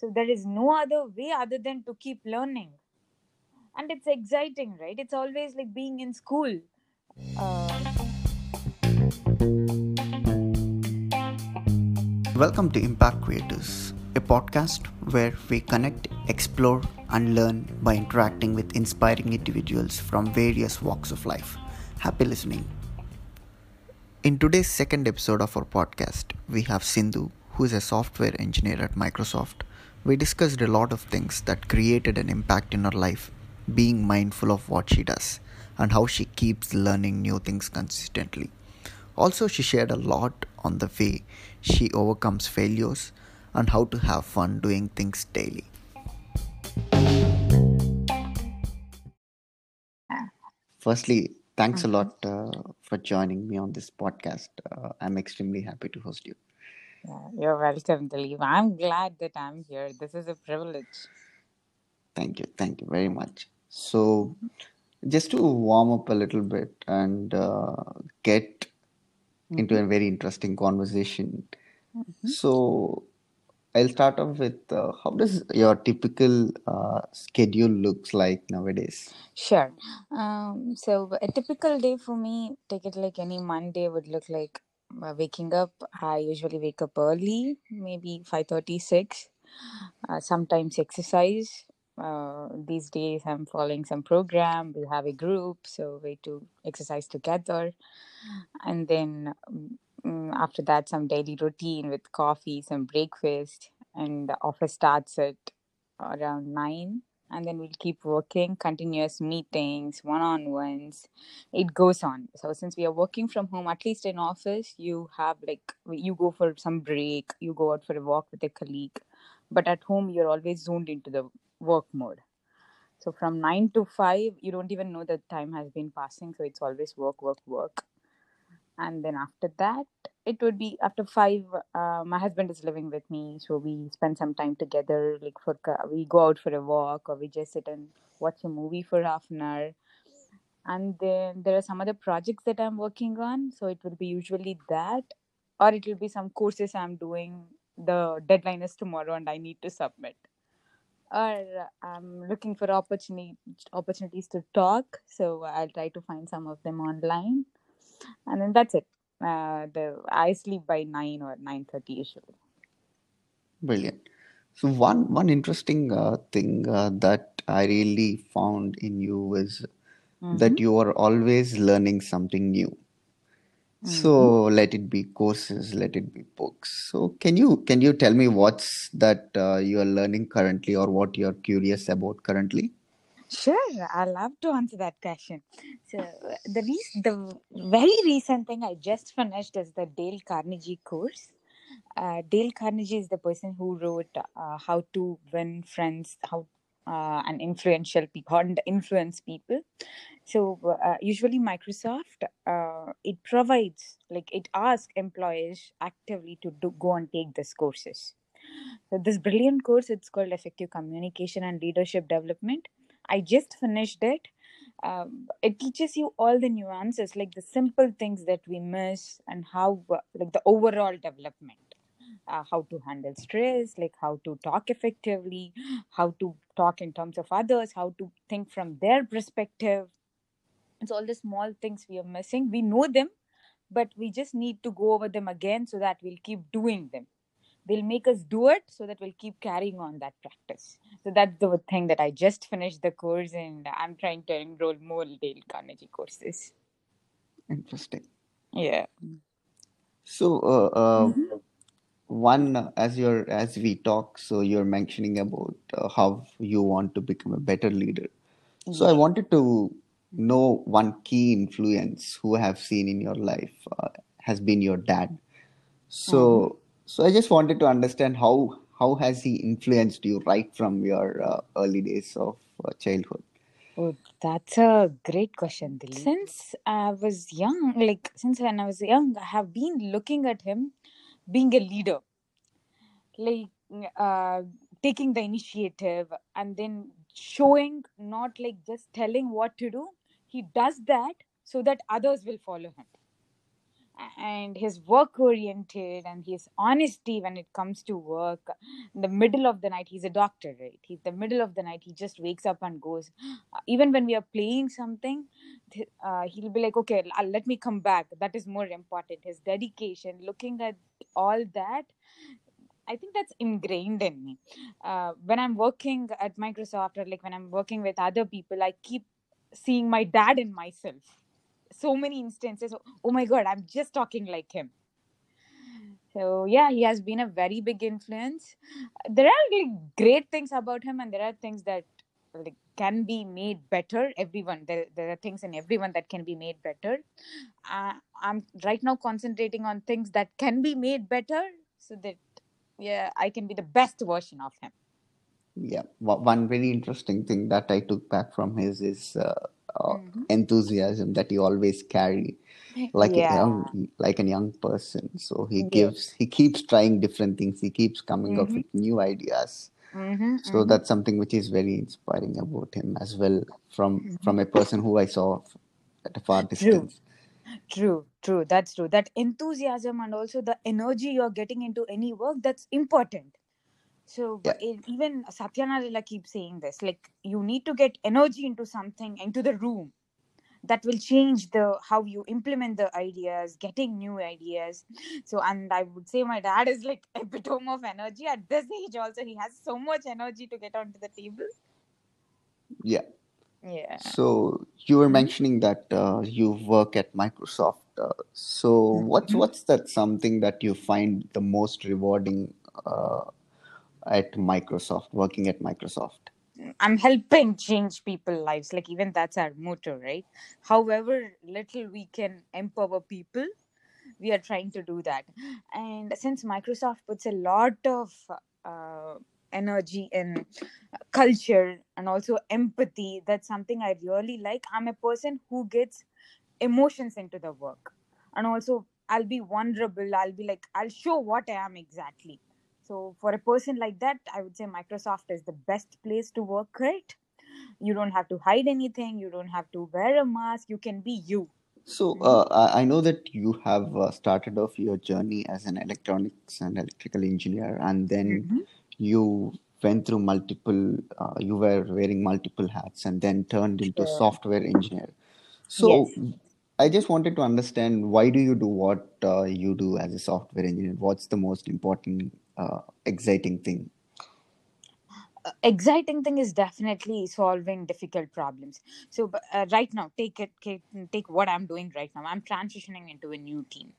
So there is no other way other than to keep learning. And it's exciting, right? It's always like being in school. Uh, Welcome to Impact Creators, a podcast where we connect, explore, and learn by interacting with inspiring individuals from various walks of life. Happy listening. In today's second episode of our podcast, we have Sindhu, who is a software engineer at Microsoft. We discussed a lot of things that created an impact in her life, being mindful of what she does and how she keeps learning new things consistently. Also, she shared a lot on the way she overcomes failures and how to have fun doing things daily. Firstly, thanks a lot uh, for joining me on this podcast. Uh, I'm extremely happy to host you. Yeah, you're welcome, Dilip. I'm glad that I'm here. This is a privilege. Thank you. Thank you very much. So, just to warm up a little bit and uh, get into a very interesting conversation. So, I'll start off with uh, how does your typical uh, schedule looks like nowadays? Sure. Um, so a typical day for me, take it like any Monday would look like uh, waking up. I usually wake up early, maybe five thirty six. Uh, sometimes exercise. Uh, these days I'm following some program. We have a group, so we do exercise together, and then um, after that some daily routine with coffee, some breakfast, and the office starts at around nine and then we'll keep working continuous meetings one-on-ones. It goes on. So since we are working from home at least in office you have like you go for some break you go out for a walk with a colleague but at home you're always zoned into the work mode. So from 9 to 5 you don't even know that time has been passing so it's always work work work and then after that it would be after five uh, my husband is living with me. So we spend some time together like for we go out for a walk or we just sit and watch a movie for half an hour. And then there are some other projects that i'm working on. So it will be usually that. Or it will be some courses i'm doing. The deadline is tomorrow and i need to submit. Or i'm looking for opportunity opportunities to talk. So i'll try to find some of them online and then that's it. Uh, the I sleep by nine or nine thirty usually. Brilliant. So one one interesting uh, thing uh, that I really found in you is Mm-hmm. that you are always learning something new. Mm-hmm. So let it be courses, let it be books. So can you can you tell me what's that uh, you are learning currently or what you're curious about currently? Sure, I love to answer that question. So uh, the re- the very recent thing I just finished is the Dale Carnegie course. Uh, Dale Carnegie is the person who wrote uh, How to Win Friends, How uh, and Influential People, Influence People. So uh, usually Microsoft uh, it provides like it asks employees actively to do, go and take these courses. So this brilliant course it's called Effective Communication and Leadership Development. I just finished it. Um, it teaches you all the nuances, like the simple things that we miss, and how like the overall development. Uh, how to handle stress, like how to talk effectively, how to talk in terms of others, how to think from their perspective it's all the small things we are missing we know them but we just need to go over them again so that we'll keep doing them they'll make us do it so that we'll keep carrying on that practice so that's the thing that i just finished the course and i'm trying to enroll more dale carnegie courses Interesting. yeah So uh, uh, Mhm. one as you're as we talk, so you're mentioning about uh, how you want to become a better leader. So I wanted to know one key influence who I have seen in your life uh, has been your dad. So so I just wanted to understand how how has he influenced you right from your uh, early days of uh, childhood? Oh, that's a great question, Dilip. Since I was young, like since when I was young, I have been looking at him being a leader. like uh, taking the initiative and then showing not like just telling what to do he does that so that others will follow him and his work oriented and his honesty when it comes to work. In the middle of the night he's a doctor right? He's the middle of the night he just wakes up and goes. Uh, even when we are playing something uh, he'll be like okay let me come back. That is more important. His dedication looking at all that I think that's ingrained in me. Uh, when I'm working at Microsoft or like when I'm working with other people, I keep seeing my dad in myself so many instances. Oh my god i'm just talking like him. So yeah he has been a very big influence. There are like great things about him and there are things that like can be made better. Everyone there, there are things in everyone that can be made better. Uh, i'm right now concentrating on things that can be made better so that yeah i can be the best version of him. Yeah one very interesting thing that i took back from his is uh, uh, mm-hmm. enthusiasm that you always carry like yeah. a young like a young person so he yeah. gives he keeps trying different things he keeps coming mm-hmm. up with new ideas mm-hmm, so mm-hmm. that's something which is very inspiring about him as well from mm-hmm. from a person who i saw at a far distance true. true true that's true that enthusiasm and also the energy you're getting into any work that's important so yeah. even Satya Nadella keeps saying this, like you need to get energy into something, into the room that will change the how you implement the ideas getting new ideas so and i would say my dad is like epitome of energy at this age also he has so much energy to get onto the table yeah yeah so you were mm-hmm. mentioning that uh, you work at microsoft uh, so mm-hmm. what's what's that something that you find the most rewarding uh, at Microsoft, working at Microsoft? I'm helping change people's lives. Like even that's our motto, right? However little we can empower people, we are trying to do that. And since Microsoft puts a lot of uh, energy in culture and also empathy, that's something I really like. I'm a person who gets emotions into the work, and also I'll be vulnerable. I'll be like, I'll show what I am exactly so for a person like that, I would say Microsoft is the best place to work, right? You don't have to hide anything. You don't have to wear a mask. You can be you. So mm-hmm. uh, I know that you have uh, started off your journey as an electronics and electrical engineer, and then mm-hmm. you went through multiple. Uh, you were wearing multiple hats, and then turned into sure. software engineer. So yes. I just wanted to understand why do you do what uh, you do as a software engineer? What's the most important uh, exciting thing? Uh, exciting thing is definitely solving difficult problems. So uh, right now, take it, take, what I'm doing right now. I'm transitioning into a new team.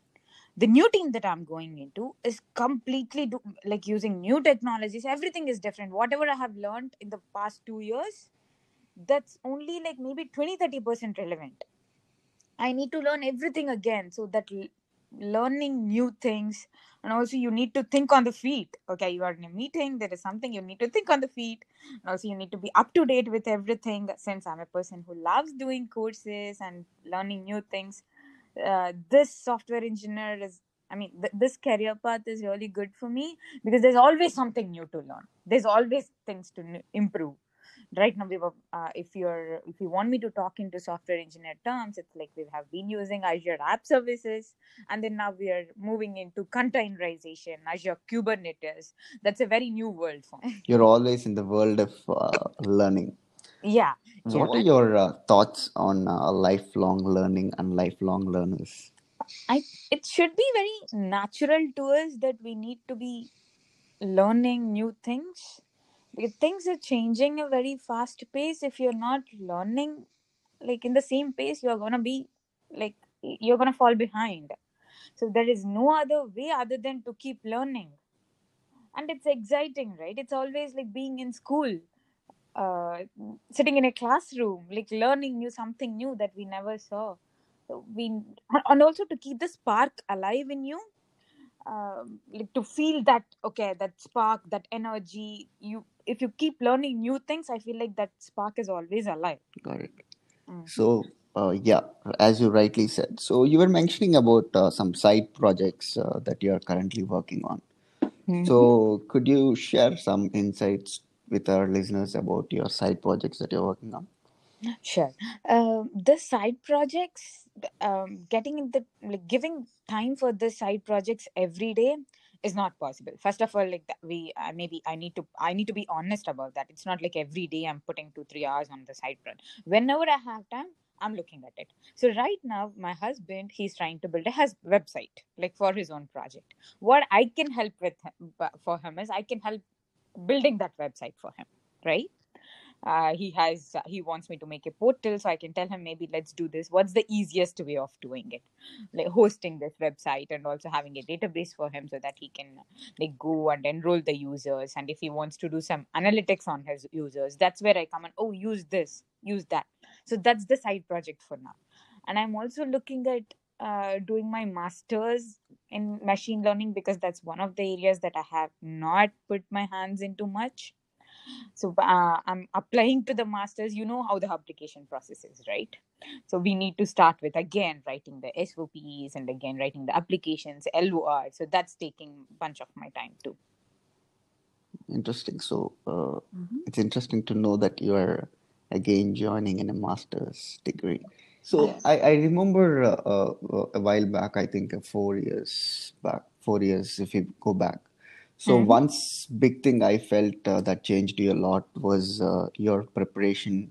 The new team that I'm going into is completely do, like using new technologies. Everything is different. Whatever I have learned in the past two years, that's only like maybe 20 30% relevant. I need to learn everything again so that learning new things and also you need to think on the feet. Okay you are in a meeting there is something you need to think on the feet and also you need to be up to date with everything since i'm a person who loves doing courses and learning new things uh, this software engineer is i mean th- this career path is really good for me because there's always something new to learn. There's always things to n- improve right now we were uh, if you're if you want me to talk into software engineer terms it's like we have been using azure app services and then now we are moving into containerization azure kubernetes. That's a very new world for me. You're always in the world of uh, learning. Yeah. So yeah. what are your uh, thoughts on uh, lifelong learning and lifelong learners? I, it should be very natural to us that we need to be learning new things things are changing a very fast pace. If you're not learning like in the same pace you're gonna be like you're gonna fall behind. So there is no other way other than to keep learning. And it's exciting right? It's always like being in school uh, sitting in a classroom like learning new something new that we never saw. So we and also to keep the spark alive in you um, like to feel that okay that spark that energy you if you keep learning new things i feel like that spark is always alive. Got it mm. so uh, yeah as you rightly said so you were mentioning about uh, some side projects uh, that you are currently working on. Mm-hmm. so could you share some insights with our listeners about your side projects that you're working on? Sure. Uh, the side projects um, getting in the like giving time for the side projects every day is not possible. First of all like we uh, maybe i need to i need to be honest about that. It's not like every day i'm putting two three hours on the side project whenever i have time i'm looking at it. So right now my husband he's trying to build a has website like for his own project. What i can help with him, for him is i can help building that website for him right uh, he has he wants me to make a portal so i can tell him maybe let's do this. What's the easiest way of doing it? Like hosting this website and also having a database for him so that he can like go and enroll the users and if he wants to do some analytics on his users that's where i come and oh use this use that. So that's the side project for now. And i'm also looking at uh, doing my masters in machine learning because that's one of the areas that i have not put my hands into much so uh, i'm applying to the masters. You know how the application process is right? So we need to start with again writing the sops and again writing the applications lor so that's taking a bunch of my time too. Interesting. So uh, mm-hmm. it's interesting to know that you are again joining in a master's degree. So yes. I, I remember uh, uh, a while back i think uh, four years back four years if you go back so mm-hmm. once big thing I felt uh, that changed you a lot was uh, your preparation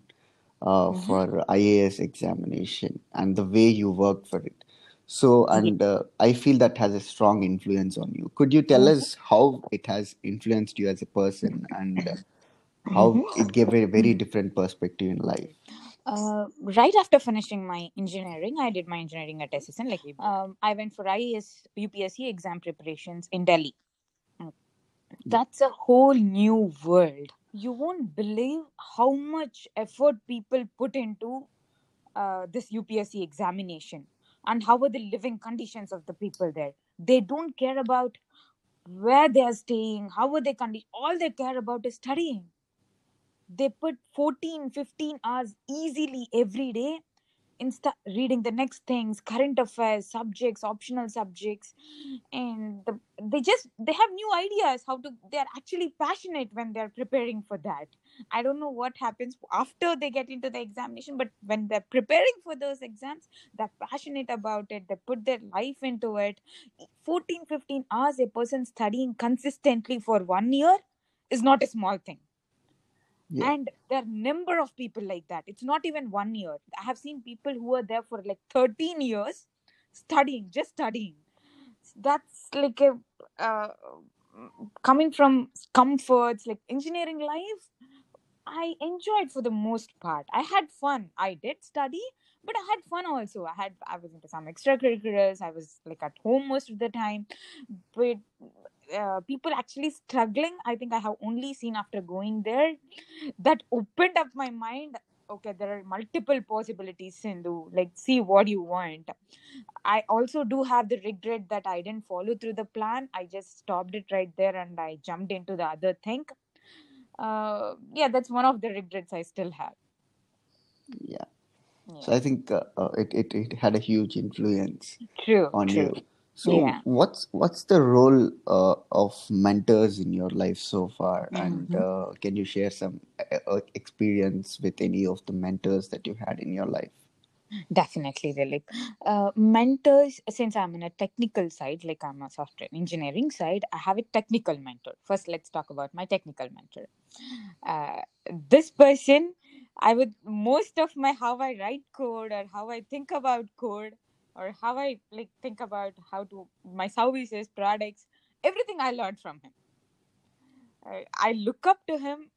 uh, mm-hmm. for IAS examination and the way you worked for it. So and uh, I feel that has a strong influence on you. Could you tell mm-hmm. us how it has influenced you as a person and uh, how mm-hmm. it gave a very different perspective in life? Uh, right after finishing my engineering, I did my engineering at SSN. Like um, I went for IAS UPSC exam preparations in Delhi that's a whole new world. You won't believe how much effort people put into uh, this UPSC examination and how are the living conditions of the people there. They don't care about where they are staying, how are they conditioned. All they care about is studying. They put 14, 15 hours easily every day insta reading the next things current affairs subjects optional subjects. And the, they just they have new ideas how to they're actually passionate when they're preparing for that. I don't know what happens after they get into the examination but when they're preparing for those exams they're passionate about it. They put their life into it. 14 15 hours a person studying consistently for one year is not a small thing yeah. and there are number of people like that. It's not even one year. I have seen people who are there for like 13 years studying just studying. That's like a uh, coming from comforts like engineering life i enjoyed for the most part. I had fun. I did study but i had fun also. I had i was into some extracurriculars. I was like at home most of the time. But uh, people actually struggling. I think i have only seen after going there that opened up my mind. Okay there are multiple possibilities sindhu. Like see what you want. I also do have the regret that i didn't follow through the plan. I just stopped it right there and i jumped into the other thing. Uh, yeah that's one of the regrets i still have. Yeah, yeah. so i think uh, uh, it, it, it had a huge influence true, on true. you so yeah. what's what's the role uh, of mentors in your life so far, mm-hmm. and uh, can you share some uh, uh, experience with any of the mentors that you had in your life? Definitely, Dilip. Uh, mentors, since I'm in a technical side, like I'm a software engineering side, I have a technical mentor. First, let's talk about my technical mentor. Uh, this person, I would most of my how I write code or how I think about code or how I like think about how to my services, products, everything I learned from him. I, look up to him.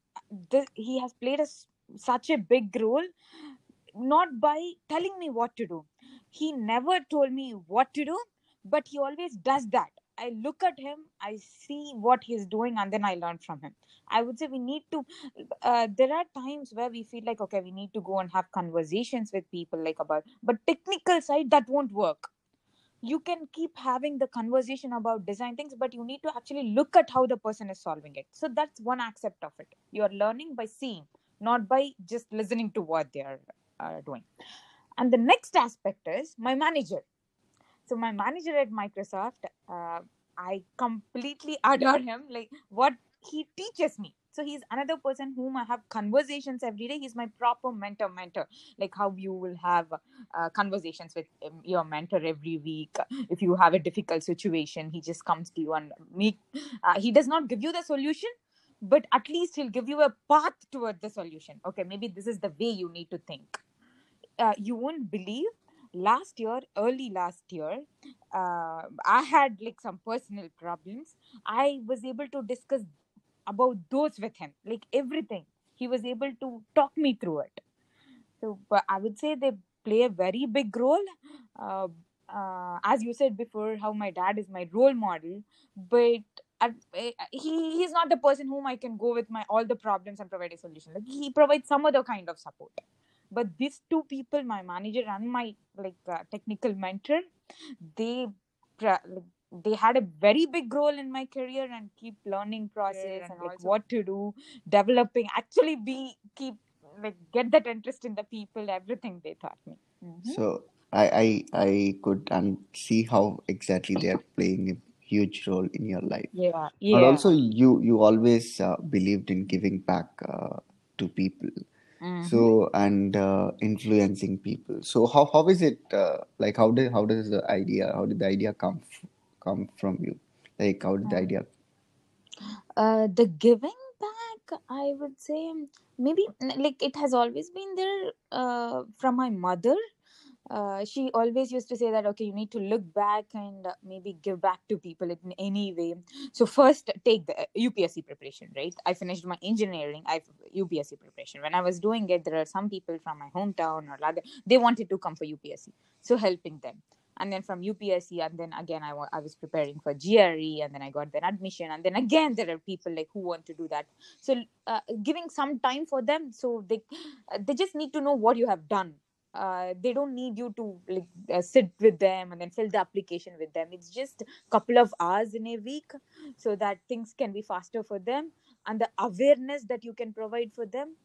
The, he has played a, such a big role, not by telling me what to do. He never told me what to do, but he always does that. I look at him, I see what he's doing, and then I learn from him. I would say we need to. Uh, there are times where we feel like okay, we need to go and have conversations with people like about, but technical side that won't work. You can keep having the conversation about design things, but you need to actually look at how the person is solving it. So that's one aspect of it. You are learning by seeing, not by just listening to what they are uh, doing. And the next aspect is my manager so my manager at microsoft uh, i completely adore him like what he teaches me. So he's another person whom i have conversations every day. He's my proper mentor mentor. Like how you will have uh, conversations with um, your mentor every week. If you have a difficult situation he just comes to you and make uh, he does not give you the solution but at least he'll give you a path toward the solution. Okay maybe this is the way you need to think. Uh, you won't believe last year early last year uh, i had like some personal problems. I was able to discuss about those with him like everything. He was able to talk me through it. So i would say they play a very big role. Uh, uh, as you said before how my dad is my role model but I, he he's not the person whom i can go with my all the problems and provide a solution. Like he provides some other kind of support but these two people my manager and my like uh, technical mentor they they had a very big role in my career and keep learning process and like what to do developing. Actually be keep like get that interest in the people everything they taught me. Mm-hmm. so I, I i could um, see how exactly they are playing a huge role in your life. Yeah yeah. but also you you always uh, believed in giving back uh, to people mm-hmm. so and uh, influencing people. So how, how is it uh, like how did how does the idea how did the idea come come from you? Like how did the idea uh, the giving back i would say maybe like it has always been there uh, from my mother uh, she always used to say that okay you need to look back and uh, maybe give back to people in any way. So first take the upsc uh, preparation right? I finished my engineering i upsc preparation. When i was doing it there are some people from my hometown or other they wanted to come for upsc so helping them. And then from upsc and then again I, I was preparing for gre and then i got an admission. And then again there are people like who want to do that. So uh, giving some time for them so they they just need to know what you have done uh, they don't need you to like uh, sit with them and then fill the application with them. It's just a couple of hours in a week so that things can be faster for them and the awareness that you can provide for them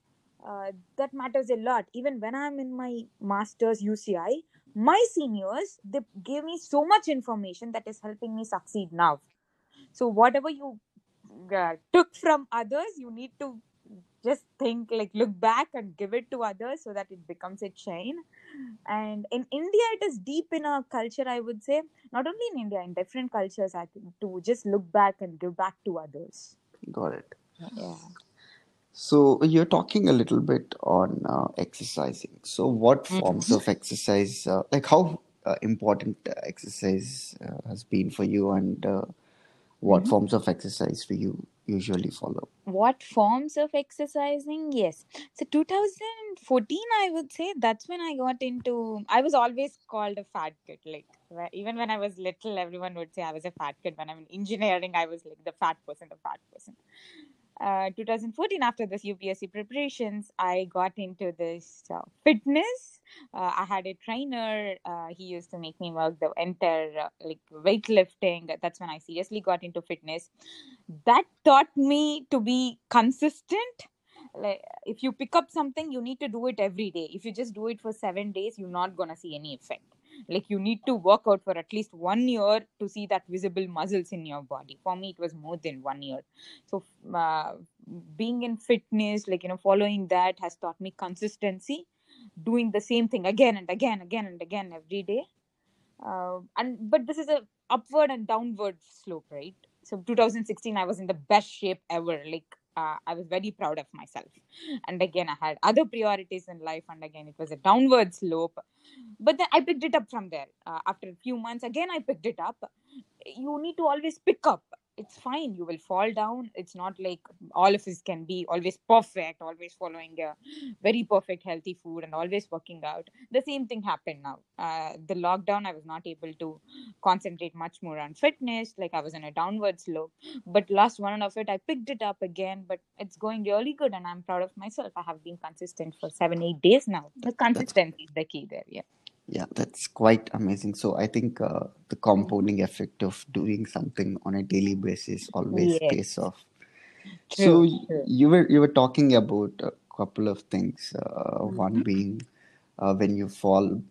uh, that matters a lot. Even when i'm in my master's uci my seniors they gave me so much information that is helping me succeed now. So whatever you uh, took from others you need to just think like look back and give it to others so that it becomes a chain. And in india it is deep in our culture i would say. Not only in india in different cultures i think to just look back and give back to others. Got it. Yeah. So you're talking a little bit on uh, exercising. So what mm-hmm. forms of exercise uh, like how uh, important exercise uh, has been for you and uh, what mm-hmm. forms of exercise do you usually follow? What forms of exercising? Yes. So 2014 i would say that's when i got into i was always called a fat kid like even when i was little everyone would say i was a fat kid. When i'm in engineering i was like the fat person the fat person uh, 2014 after this upsc preparations i got into this uh, fitness. Uh, i had a trainer uh, he used to make me work the entire uh, like weightlifting. That's when i seriously got into fitness. That taught me to be consistent. Like if you pick up something you need to do it every day. If you just do it for 7 days you're not going to see any effect like you need to work out for at least one year to see that visible muscles in your body. For me it was more than one year. So uh, being in fitness like you know following that has taught me consistency doing the same thing again and again again and again every day. Uh, and but this is a upward and downward slope right? So 2016 i was in the best shape ever. Like uh, I was very proud of myself. And again, I had other priorities in life, and again, it was a downward slope. But then I picked it up from there. Uh, after a few months, again, I picked it up. You need to always pick up it's fine you will fall down. It's not like all of us can be always perfect always following a very perfect healthy food and always working out. The same thing happened now. Uh, the lockdown i was not able to concentrate much more on fitness like i was in a downward slope. But last one of it i picked it up again but it's going really good and i'm proud of myself. I have been consistent for seven eight days now. The consistency is the key there yeah yeah, that's quite amazing. So I think uh, the compounding effect of doing something on a daily basis always yes. pays off. True, so true. you were you were talking about a couple of things. Uh, mm-hmm. One being uh, when you fall,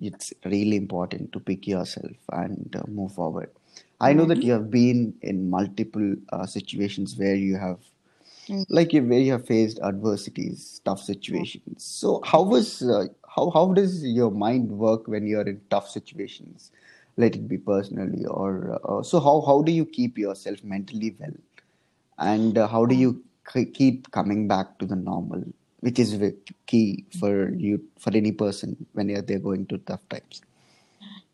it's really important to pick yourself and uh, move forward. I know mm-hmm. that you have been in multiple uh, situations where you have like you where you have faced adversities, tough situations. So how was uh, how how does your mind work when you're in tough situations? Let it be personally or uh, so how how do you keep yourself mentally well, and uh, how do you k- keep coming back to the normal, which is key for you for any person when they're they're going to tough times.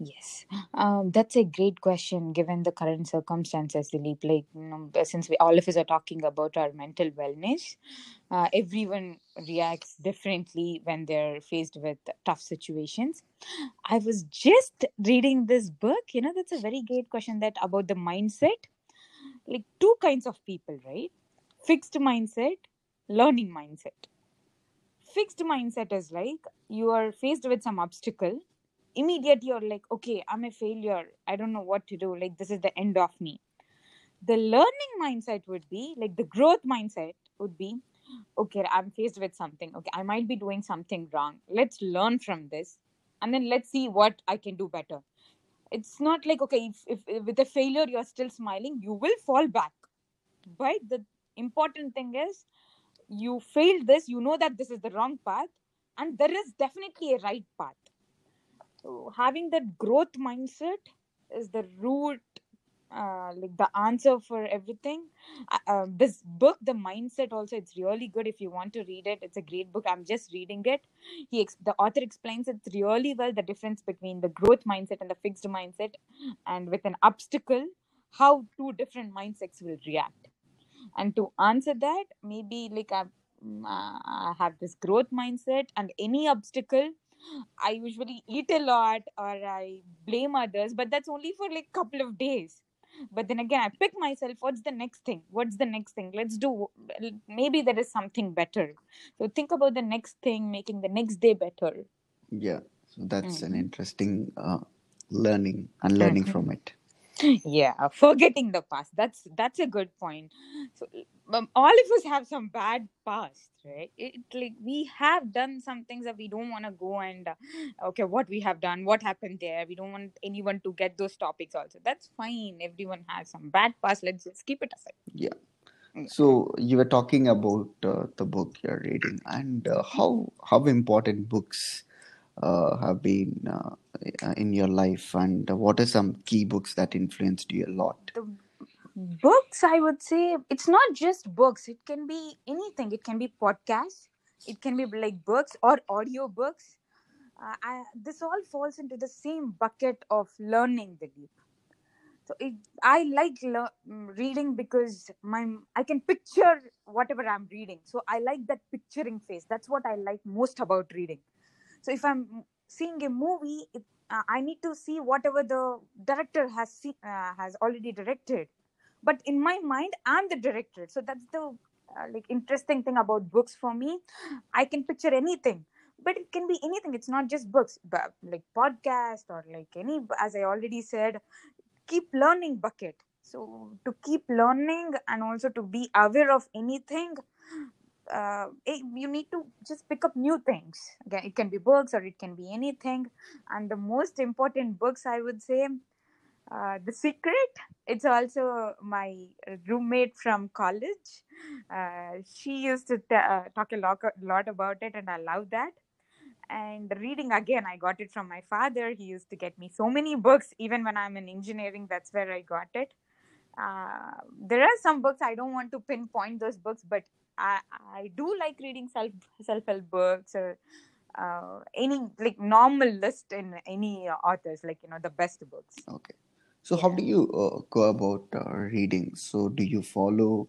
Yes, um, that's a great question given the current circumstances, Dilip. Like, you know, since we all of us are talking about our mental wellness, uh, everyone reacts differently when they're faced with tough situations. I was just reading this book. You know, that's a very great question that about the mindset. Like two kinds of people, right? Fixed mindset, learning mindset. Fixed mindset is like you are faced with some obstacle immediately you're like okay i'm a failure. I don't know what to do. Like this is the end of me. The learning mindset would be like the growth mindset would be okay i'm faced with something. Okay i might be doing something wrong. Let's learn from this and then let's see what i can do better. It's not like okay if, if, if with a failure you're still smiling you will fall back. But the important thing is you failed this you know that this is the wrong path and there is definitely a right path so having that growth mindset is the root, uh, like the answer for everything. Uh, uh, this book, The Mindset, also it's really good if you want to read it. It's a great book. I'm just reading it. He the author explains it really well the difference between the growth mindset and the fixed mindset, and with an obstacle, how two different mindsets will react. And to answer that, maybe like mm, uh, I have this growth mindset, and any obstacle I usually eat a lot or I blame others, but that's only for like couple of days. But then again, I pick myself. What's the next thing? What's the next thing? Let's do. Maybe there is something better. So think about the next thing, making the next day better. Yeah, so that's an Mhm. interesting uh, learning and learning from it. Yeah forgetting the past. That's that's a good point. So um, all of us have some bad past right? It, like we have done some things that we don't want to go and uh, okay what we have done what happened there? We don't want anyone to get those topics also. That's fine. Everyone has some bad past. Let's just keep it aside. Yeah. So you were talking about uh, the book you're reading and uh, how how important books have been uh, in your life, and what are some key books that influenced you a lot? the books i would say it's not just books. It can be anything. It can be podcasts. It can be like books or audio books. Uh, I, this all falls into the same bucket of learning the deep so it, i like le- mm, reading because my i can picture whatever i'm reading. So i like that picturing phase. That's what i like most about reading so if i'm seeing a movie it, uh, i need to see whatever the director has see, uh, has already directed. But in my mind i'm the director. So that's the uh, like interesting thing about books for me. I can picture anything but it can be anything. It's not just books but like podcast or like any as i already said keep learning bucket. So to keep learning and also to be aware of anything uh, you need to just pick up new things. Again it can be books or it can be anything. And the most important books i would say uh, the secret it's also my roommate from college. Uh, she used to t- uh, talk a lot, lot about it and i love that. And the reading again i got it from my father. He used to get me so many books. Even when i'm in engineering that's where i got it. Uh, there are some books i don't want to pinpoint those books but i i do like reading self self-help books or uh, any like normal list in any uh, authors like you know the best books Okay. So how do you uh, go about uh, reading? So do you follow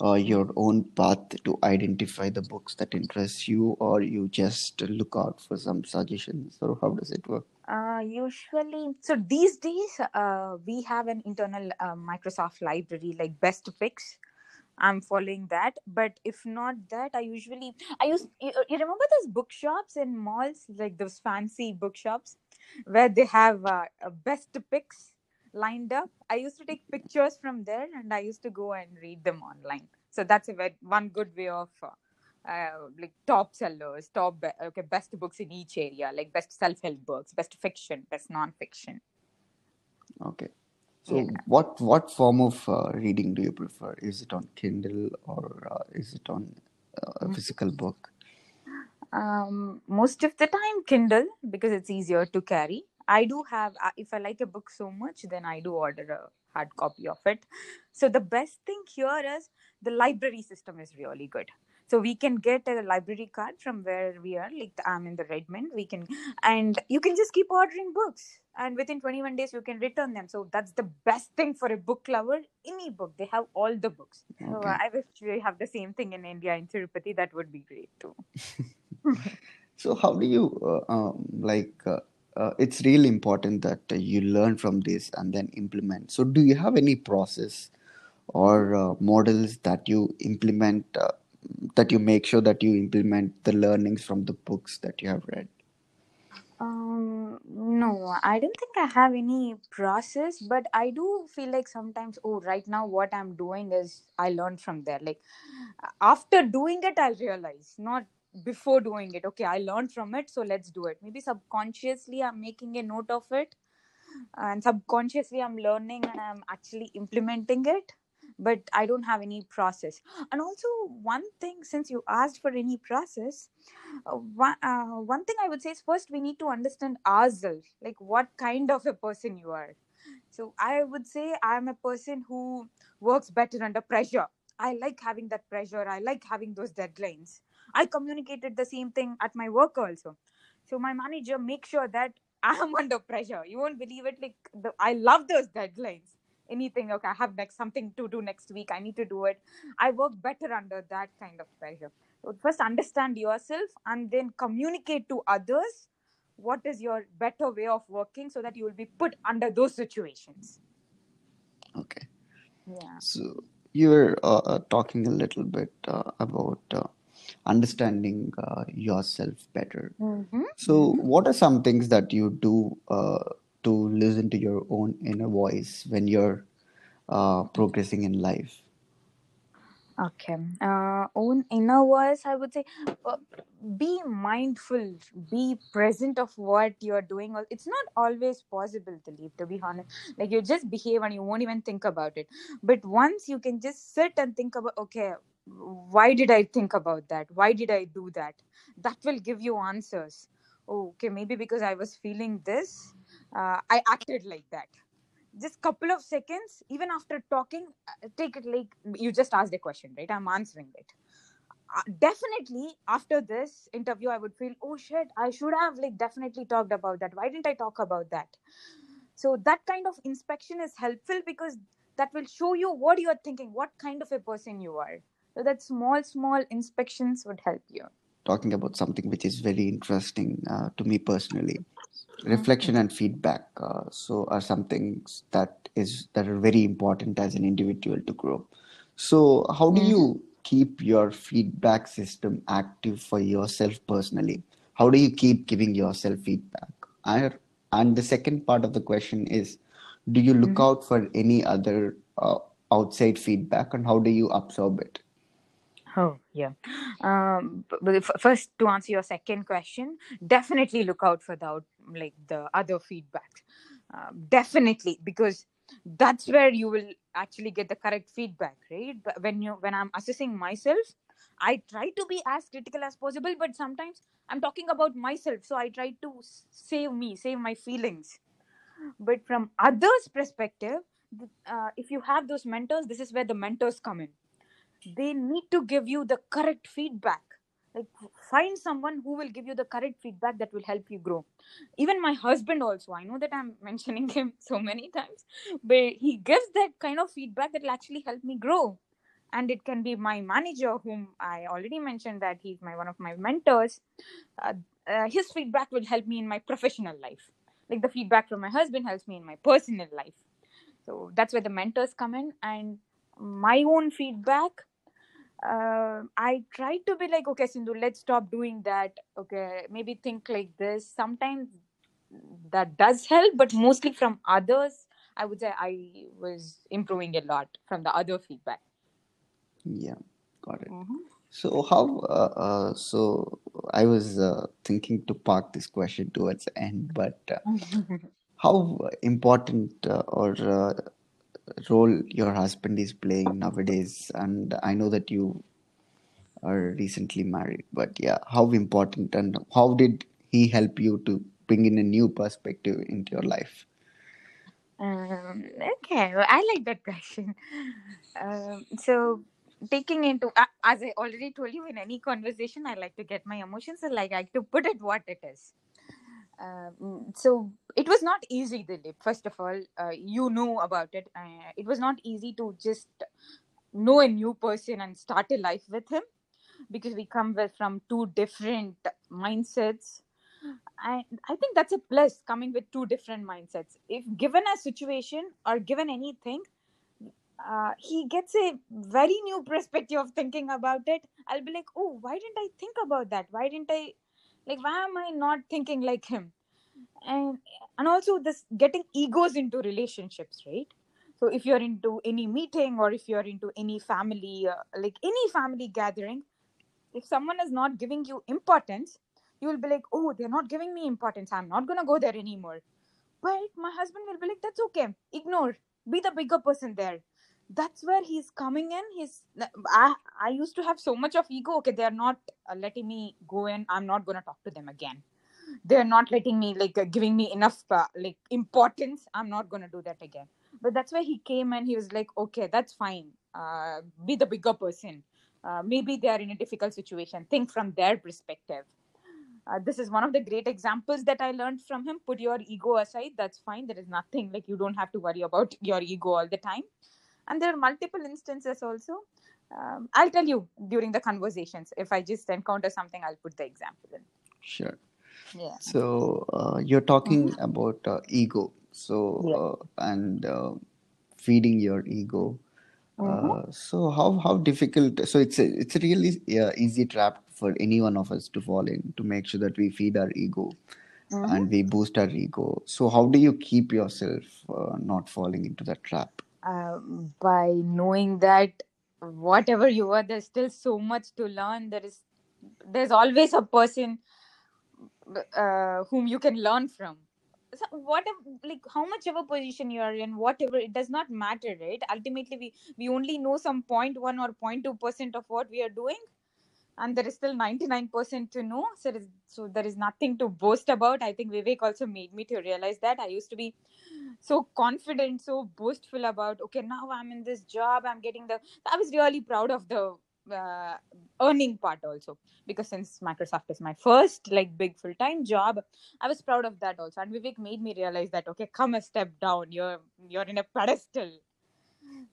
uh, your own path to identify the books that interest you, or you just look out for some suggestions, or how does it work? uh, usually so these days uh, we have an internal uh, microsoft library like best picks i'm following that. But if not that i usually i use you, you remember those bookshops in malls like those fancy bookshops where they have uh, best picks lined up? I used to take pictures from there and i used to go and read them online. So that's a ve- one good way of uh, uh, like top sellers top okay best books in each area like best self-help books best fiction best non-fiction. Okay. So, Yeah. what what form of uh, reading do you prefer? Is it on Kindle or uh, is it on uh, a physical book? Um, most of the time, Kindle because it's easier to carry. I do have, uh, if I like a book so much, then I do order a hard copy of it. So the best thing here is the library system is really good. So we can get a library card from where we are, like I'm in the Redmond. We can, and you can just keep ordering books, and within 21 days you can return them. So that's the best thing for a book lover. Any book, they have all the books. So I wish we have the same thing in India in Tirupati. That would be great too. So, how do you uh, um, like? Uh, uh, it's really important that uh, you learn from this and then implement. So, do you have any process or uh, models that you implement uh, that you make sure that you implement the learnings from the books that you have read? Um, no, I don't think I have any process, but I do feel like sometimes, oh, right now what I'm doing is I learned from there. Like after doing it, I'll realize, not before doing it. Okay, I learned from it, so let's do it. Maybe subconsciously I'm making a note of it, and subconsciously I'm learning and I'm actually implementing it. But I don't have any process. And also, one thing, since you asked for any process, uh, one, uh, one thing I would say is first we need to understand ourselves, like what kind of a person you are. So I would say I'm a person who works better under pressure. I like having that pressure. I like having those deadlines. I communicated the same thing at my work also. So my manager makes sure that I'm under pressure. You won't believe it. Like the, I love those deadlines. Anything okay, I have next something to do next week. I need to do it. I work better under that kind of pressure. So first understand yourself and then communicate to others what is your better way of working so that you will be put under those situations. Okay. Yeah. So, you were uh, uh, talking a little bit uh, about uh, understanding uh, yourself better. Mm-hmm. So, what are some things that you do uh, to listen to your own inner voice when you're uh, progressing in life? Okay. Uh, own inner voice, I would say, uh, be mindful, be present of what you're doing. It's not always possible to leave, to be honest. Like you just behave and you won't even think about it. But once you can just sit and think about, okay, why did I think about that? Why did I do that? That will give you answers. Okay, maybe because I was feeling this, uh, I acted like that. Just couple of seconds even after talking uh, take it like you just asked a question right? I'm answering it. Uh, definitely after this interview i would feel oh shit i should have like definitely talked about that. Why didn't i talk about that? So that kind of inspection is helpful because that will show you what you are thinking what kind of a person you are. So that small small inspections would help you. Talking about something which is very interesting uh, to me personally. Reflection and feedback uh, so are some things that is that are very important as an individual to grow. So, how do you keep your feedback system active for yourself personally? How do you keep giving yourself feedback? And, and the second part of the question is, do you look out for any other uh, outside feedback and how do you absorb it? Oh, yeah. Um, first, to answer your second question, definitely look out for the like the other feedback. Um, definitely, because that's where you will actually get the correct feedback, right? But when you when I'm assessing myself, I try to be as critical as possible, but sometimes I'm talking about myself, so I try to save me, save my feelings. But from others' perspective, uh, if you have those mentors, this is where the mentors come in they need to give you the correct feedback. Like find someone who will give you the correct feedback that will help you grow. Even my husband also i know that i'm mentioning him so many times but he gives that kind of feedback that will actually help me grow. And it can be my manager whom i already mentioned that he's my one of my mentors uh, uh, his feedback will help me in my professional life. Like the feedback from my husband helps me in my personal life. So that's where the mentors come in. And my own feedback uh, I try to be like, okay, Sindhu, let's stop doing that. Okay, maybe think like this. Sometimes that does help, but mostly from others, I would say I was improving a lot from the other feedback. Yeah, got it. Mhm. So how uh, uh, so I was uh, thinking to park this question towards the end, but uh, how important uh, or uh, role your husband is playing nowadays, and I know that you are recently married, but yeah, how important and how did he help you to bring in a new perspective into your life? Um, okay, well, I like that question. Um, so, taking into uh, as I already told you in any conversation, I like to get my emotions. Like, I like to put it what it is. Um, so it was not easy, Dilip. First of all, uh, you know about it. Uh, it was not easy to just know a new person and start a life with him because we come with, from two different mindsets I, I think that's a plus coming with two different mindsets. If given a situation or given anything, uh, he gets a very new perspective of thinking about it. I'll be like, oh, why didn't I think about that? Why didn't I, like, why am I not thinking like him? And and also this getting egos into relationships, right? So if you're into any meeting or if you're into any family, uh, like any family gathering, if someone is not giving you importance, you will be like, oh, they're not giving me importance. I'm not going to go there anymore. But my husband will be like, that's okay. Ignore. Be the bigger person there. That's where he's coming in. He's. I, I used to have so much of ego. Okay, they're not uh, letting me go in. I'm not going to talk to them again. They're not letting me, like, uh, giving me enough, uh, like, importance. I'm not going to do that again. But that's where he came and he was like, okay, that's fine. Uh, be the bigger person. Uh, maybe they are in a difficult situation. Think from their perspective uh, this is one of the great examples that I learned from him. Put your ego aside. That's fine. There is nothing like you don't have to worry about your ego all the time. And there are multiple instances also. Um, I'll tell you during the conversations. If I just encounter something, I'll put the example in. Sure. Yeah. So uh, you're talking mm-hmm. about uh, ego. So yeah. Uh, and uh, feeding your ego. Mm-hmm. Uh, so how how difficult? So it's a it's a really easy trap for any one of us to fall in to make sure that we feed our ego mm-hmm. and we boost our ego. So how do you keep yourself uh, not falling into that trap? Uh, by knowing that whatever you are, there's still so much to learn. There is there's always a person uh, whom you can learn from. So whatever like how much of a position you are in whatever it does not matter right? Ultimately we we only know some 0.1 or 0.2 percent of what we are doing and there is still 99% to know. So, there is, so there is nothing to boast about. I think vivek also made me to realize that. I used to be so confident so boastful about okay now i'm in this job i'm getting the i was really proud of the uh, earning part also. Because since microsoft is my first like big full-time job i was proud of that also. And vivek made me realize that okay come a step down. You're you're in a pedestal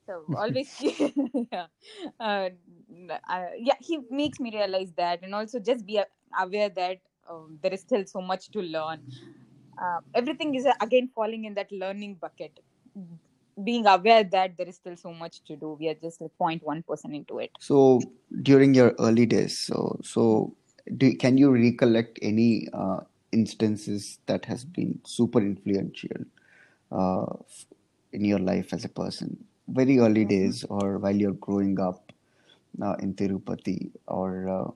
so always yeah. Uh, uh, yeah he makes me realize that and also just be aware that um, there is still so much to learn. Uh, everything is uh, again falling in that learning bucket. Being aware that there is still so much to do we are just like 0.1% into it. So during your early days so so do, can you recollect any uh, instances that has been super influential uh, in your life as a person very early mm-hmm. days or while you're growing up uh, in tirupati or uh,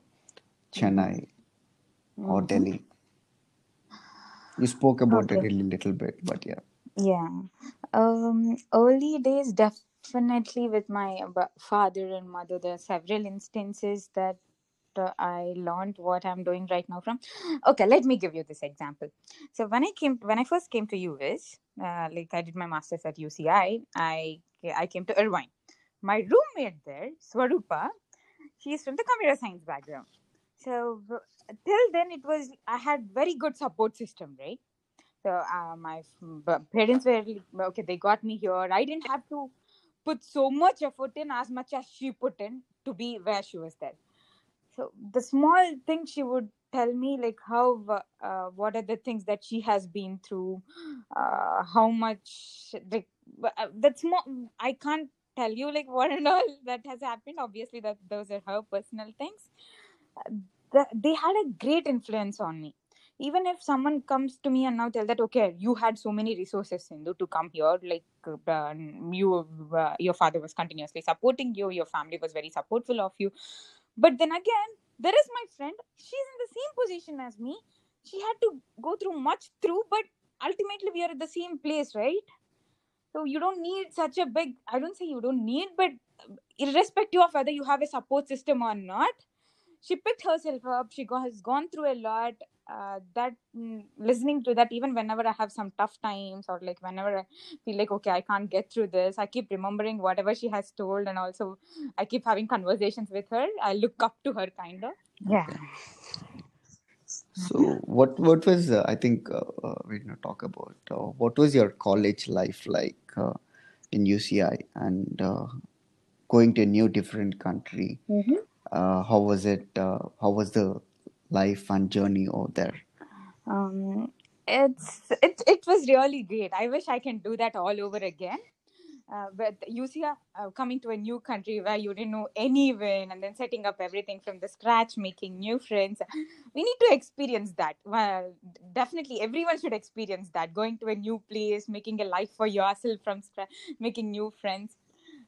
chennai mm-hmm. or delhi you spoke about okay. it a little bit but yeah yeah um, early days, definitely with my father and mother, there are several instances that I learned what I'm doing right now from. Okay, let me give you this example. So when I came, when I first came to US, uh, like I did my masters at UCI, I I came to Irvine. My roommate there, Swarupa, she's from the computer science background. So till then, it was I had very good support system, right? So uh, my parents were okay. They got me here. I didn't have to put so much effort in as much as she put in to be where she was there. So the small thing she would tell me like how uh, what are the things that she has been through, uh, how much like uh, that's more. I can't tell you like what and all that has happened. Obviously, that those are her personal things. Uh, they had a great influence on me even if someone comes to me and now tell that okay you had so many resources Sindhu, to come here like uh, you uh, your father was continuously supporting you your family was very supportful of you but then again there is my friend she's in the same position as me she had to go through much through but ultimately we are at the same place right So you don't need such a big, I don't say you don't need, but irrespective of whether you have a support system or not, she picked herself up. She has gone through a lot. Uh, that mm, listening to that, even whenever I have some tough times or like whenever I feel like, okay, I can't get through this, I keep remembering whatever she has told. And also, I keep having conversations with her. I look up to her kind of. Yeah. So what what was uh, I think uh, uh, we're gonna talk about uh, what was your college life like uh, in UCI and uh, going to a new different country? Mhm. Uh, how was it? Uh, how was the life and journey over there? Um, it's it it was really great. I wish I can do that all over again. Uh, but you see, uh, uh, coming to a new country where you didn't know anyone, and then setting up everything from the scratch, making new friends. We need to experience that. Well, definitely, everyone should experience that. Going to a new place, making a life for yourself from scratch, making new friends.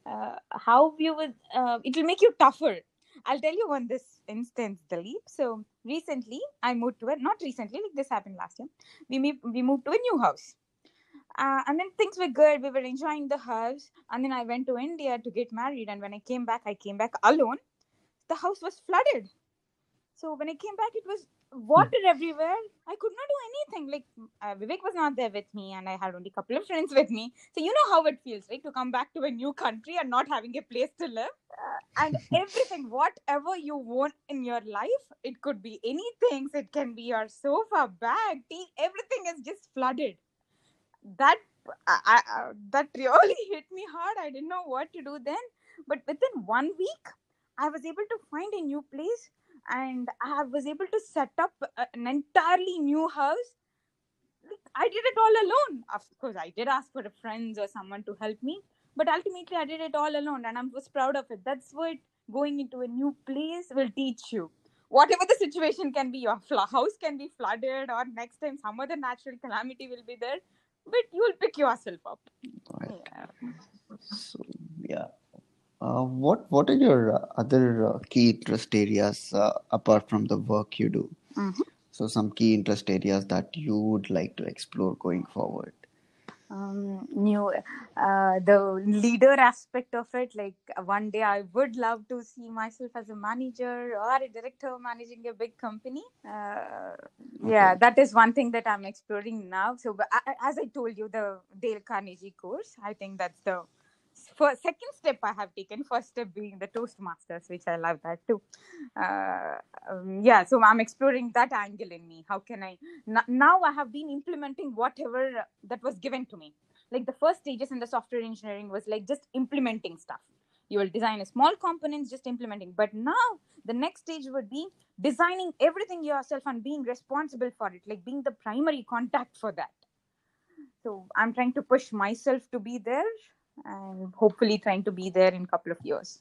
Uh, how you would, uh, it will make you tougher. I'll tell you on this instance, Dilip. So recently, I moved to a not recently, like this happened last year. We me- we moved to a new house, uh, and then things were good. We were enjoying the house, and then I went to India to get married. And when I came back, I came back alone. The house was flooded. So when I came back, it was water everywhere. I could not do anything. Like uh, Vivek was not there with me, and I had only a couple of friends with me. So you know how it feels, right, to come back to a new country and not having a place to live. Uh, and everything, whatever you want in your life, it could be anything. It can be your sofa, bag, tea. Everything is just flooded. That I, I, uh, that really hit me hard. I didn't know what to do then. But within one week, I was able to find a new place and I was able to set up uh, an entirely new house. I did it all alone. Of course, I did ask for friends or someone to help me, but ultimately, I did it all alone, and I was proud of it. That's what going into a new place will teach you. Whatever the situation can be, your house can be flooded, or next time some other natural calamity will be there, but you will pick yourself up. Right. Yeah. So yeah. Uh, what what are your uh, other uh, key interest areas uh, apart from the work you do? Mhm. So some key interest areas that you would like to explore going forward. um, new uh, the leader aspect of it like one day i would love to see myself as a manager or a director managing a big company uh, yeah that is one thing that i'm exploring now so I- as i told you the dale carnegie course i think that's the first second step i have taken first step being the toastmasters which i love that too. Uh, um, yeah so i'm exploring that angle in me. How can i N- now i have been implementing whatever that was given to me. Like the first stages in the software engineering was like just implementing stuff. You will design a small components just implementing. But now the next stage would be designing everything yourself and being responsible for it like being the primary contact for that. So i'm trying to push myself to be there and hopefully trying to be there in a couple of years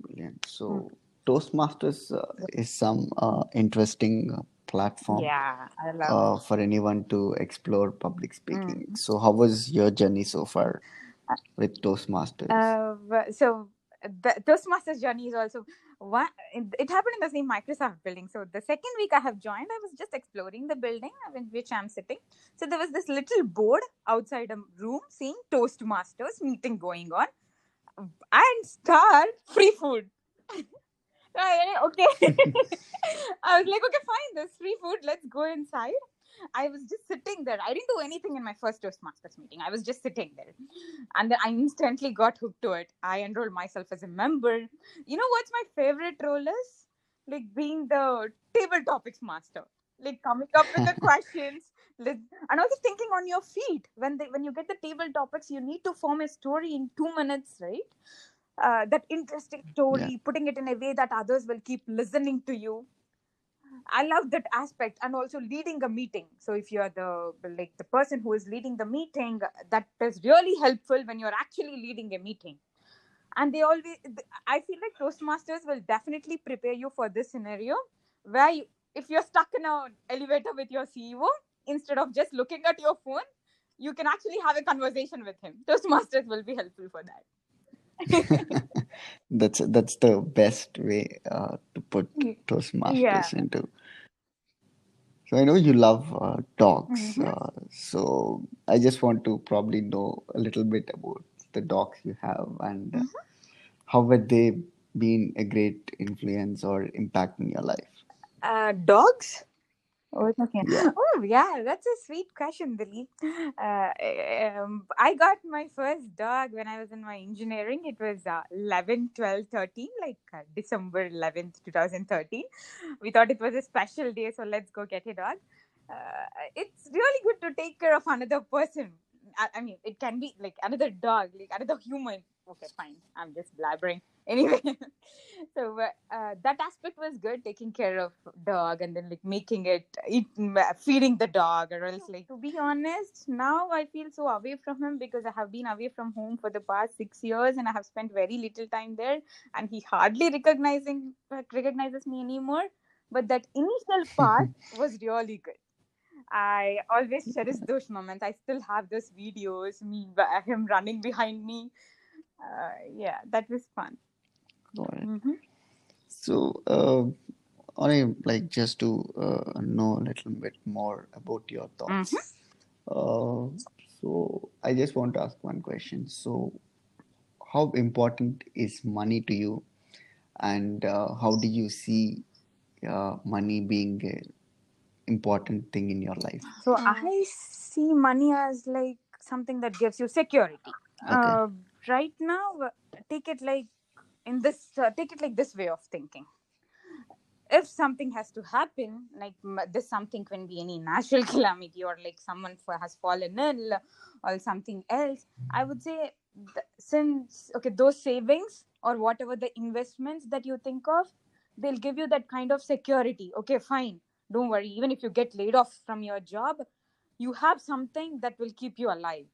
Brilliant. So Toastmasters uh, is some uh, interesting uh, platform yeah i love uh, for anyone to explore public Mm. speaking. So how was your journey so far with Toastmasters? Uh, so the Toastmasters journey is also one. It, happened in the same Microsoft building. So the second week I have joined, I was just exploring the building in which I'm sitting. So there was this little board outside a room saying Toastmasters meeting going on, and star free food. Okay, I was like, okay, fine, there's free food. Let's go inside. I was just sitting there. I didn't do anything in my first Toastmasters meeting. I was just sitting there. And then I instantly got hooked to it. I enrolled myself as a member. You know what's my favorite role is? Like being the table topics master. Like coming up with the questions. Like, and also thinking on your feet. When they when you get the table topics, you need to form a story in two minutes, right? Uh, that interesting story, putting it in a way that others will keep listening to you. I love that aspect and also leading a meeting. So if you're the like the person who is leading the meeting, that is really helpful when you're actually leading a meeting. And they always, I feel like Toastmasters will definitely prepare you for this scenario where you, if you're stuck in an elevator with your CEO, instead of just looking at your phone, you can actually have a conversation with him. Toastmasters will be helpful for that. That's that's the best way uh, to put Toastmasters yeah. into. So I know you love uh, dogs. Mhm. Uh, so I just want to probably know a little bit about the dogs you have and uh, how have they been a great influence or impact in your life? Uh, dogs? Oh, okay. Yeah. Oh, yeah, that's a sweet question, Dilip. Uh, um, I got my first dog when I was in my engineering. It was uh, 11, 12, 13, like uh, December 11th, 2013. We thought it was a special day, so let's go get a dog. Uh, it's really good to take care of another person. I, I mean, it can be like another dog, like another human. Okay, fine. I'm just blabbering. Anyway, so uh, that aspect was good taking care of dog and then like making it eat, feeding the dog or else like to be honest now i feel so away from him because i have been away from home for the past six years and i have spent very little time there and he hardly recognizing recognizes me anymore but that initial part was really good I always cherish those moments. I still have those videos, me him running behind me. Uh, yeah, that was fun. It. Mhm. So, uh, on a, like just to uh, know a little bit more about your thoughts. Uh, so, I just want to ask one question. So, how important is money to you, and uh, how do you see uh, money being a important thing in your life? So I see money as like something that gives you security. Okay. Uh, right now, take it like in this. Uh, take it like this way of thinking. If something has to happen, like this something can be any natural calamity or like someone has fallen ill or something else, I would say since okay those savings or whatever the investments that you think of, they'll give you that kind of security. Okay, fine, don't worry. Even if you get laid off from your job, you have something that will keep you alive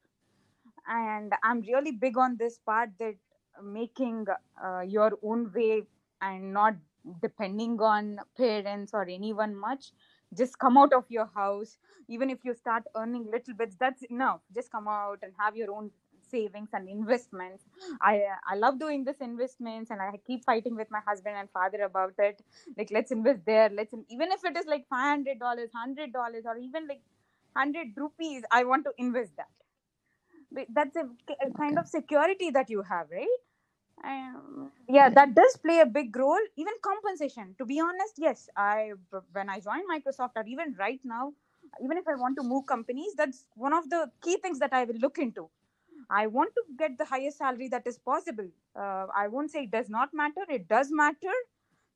and i'm really big on this part that making uh, your own way and not depending on parents or anyone much just come out of your house. Even if you start earning little bits that's enough. Just come out and have your own savings and investments. I i love doing this investments and i keep fighting with my husband and father about it. Like let's invest there. Let's in, even if it is like $500 $100 or even like 100 rupees i want to invest that. But that's a, a kind Okay. of security that you have right yeah that does play a big role. Even compensation to be honest yes i when i joined microsoft or even right now even if i want to move companies that's one of the key things that i will look into. I want to get the highest salary that is possible. Uh, i won't say it does not matter it does matter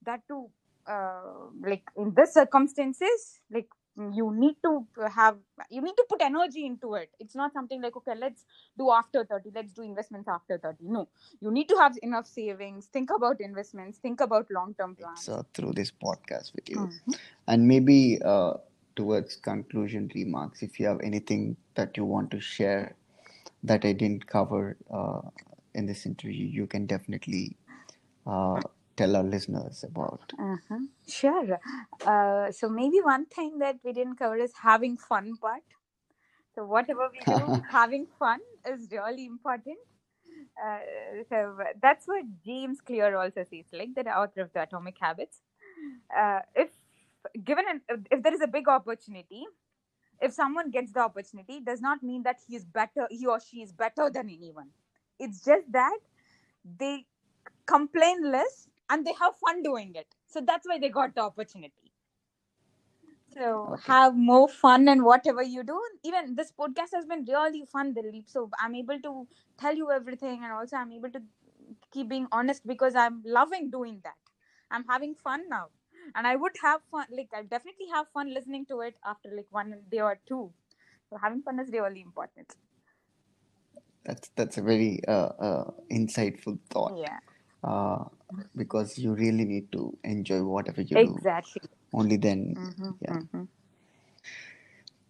that too uh, like in this circumstances like you need to have you need to put energy into it. It's not something like okay let's do after 30 let's do investments after 30 no. You need to have enough savings. Think about investments. Think about long term plans. So, uh, through this podcast with you, Mhm. and maybe uh, towards conclusion remarks, if you have anything that you want to share that I didn't cover uh, in this interview, you can definitely uh, tell our listeners about. uh-huh. sure uh, so maybe one thing that we didn't cover is having fun part so whatever we do having fun is really important uh, so that's what James Clear also says, like the author of the Atomic Habits. Uh, if given an, if there is a big opportunity, if someone gets the opportunity, does not mean that he is better, he or she is better than anyone. It's just that they complain less and they have fun doing it. So that's why they got the opportunity. So Okay. have more fun and whatever you do. Even this podcast has been really fun, Dilip. So I'm able to tell you everything, and also I'm able to keep being honest because I'm loving doing that. I'm having fun now, and I would have fun. Like I definitely have fun listening to it after like one day or two. So having fun is really important. That's that's a very uh, uh, insightful thought Yeah, uh, because you really need to enjoy whatever you do. exactly. Only then, hmm yeah. hmm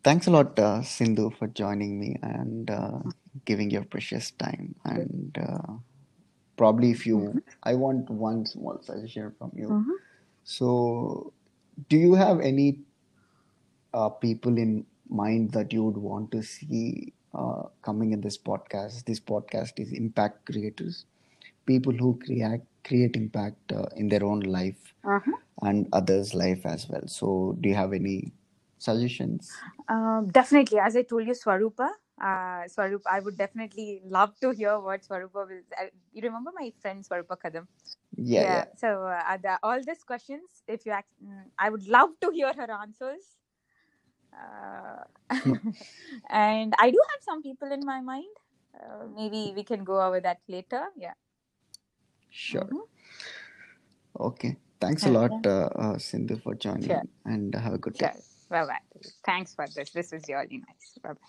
Thanks a lot, uh, Sindhu, for joining me and uh, giving your precious time. And uh, probably, if you, I want one small suggestion from you. hmm So, do you have any uh, people in mind that you would want to see uh, coming in this podcast? This podcast is impact creators, people who create create impact uh, in their own life Uh-huh. and others' life as well. So, do you have any suggestions? Um, definitely, as I told you, Swarupa. Uh, Swarup, I would definitely love to hear what Swarupa will. Uh, you remember my friend Swarupa Kadam? Yeah, yeah. So uh, the, all these questions, if you, act, mm, I would love to hear her answers. Uh, and I do have some people in my mind. Uh, maybe we can go over that later. Yeah. Sure. Mhm. Okay. Thanks a lot, uh, uh, Sindhu, for joining Sure. and have a good day. Sure. Bye bye. Thanks for this. This was really nice. Bye bye.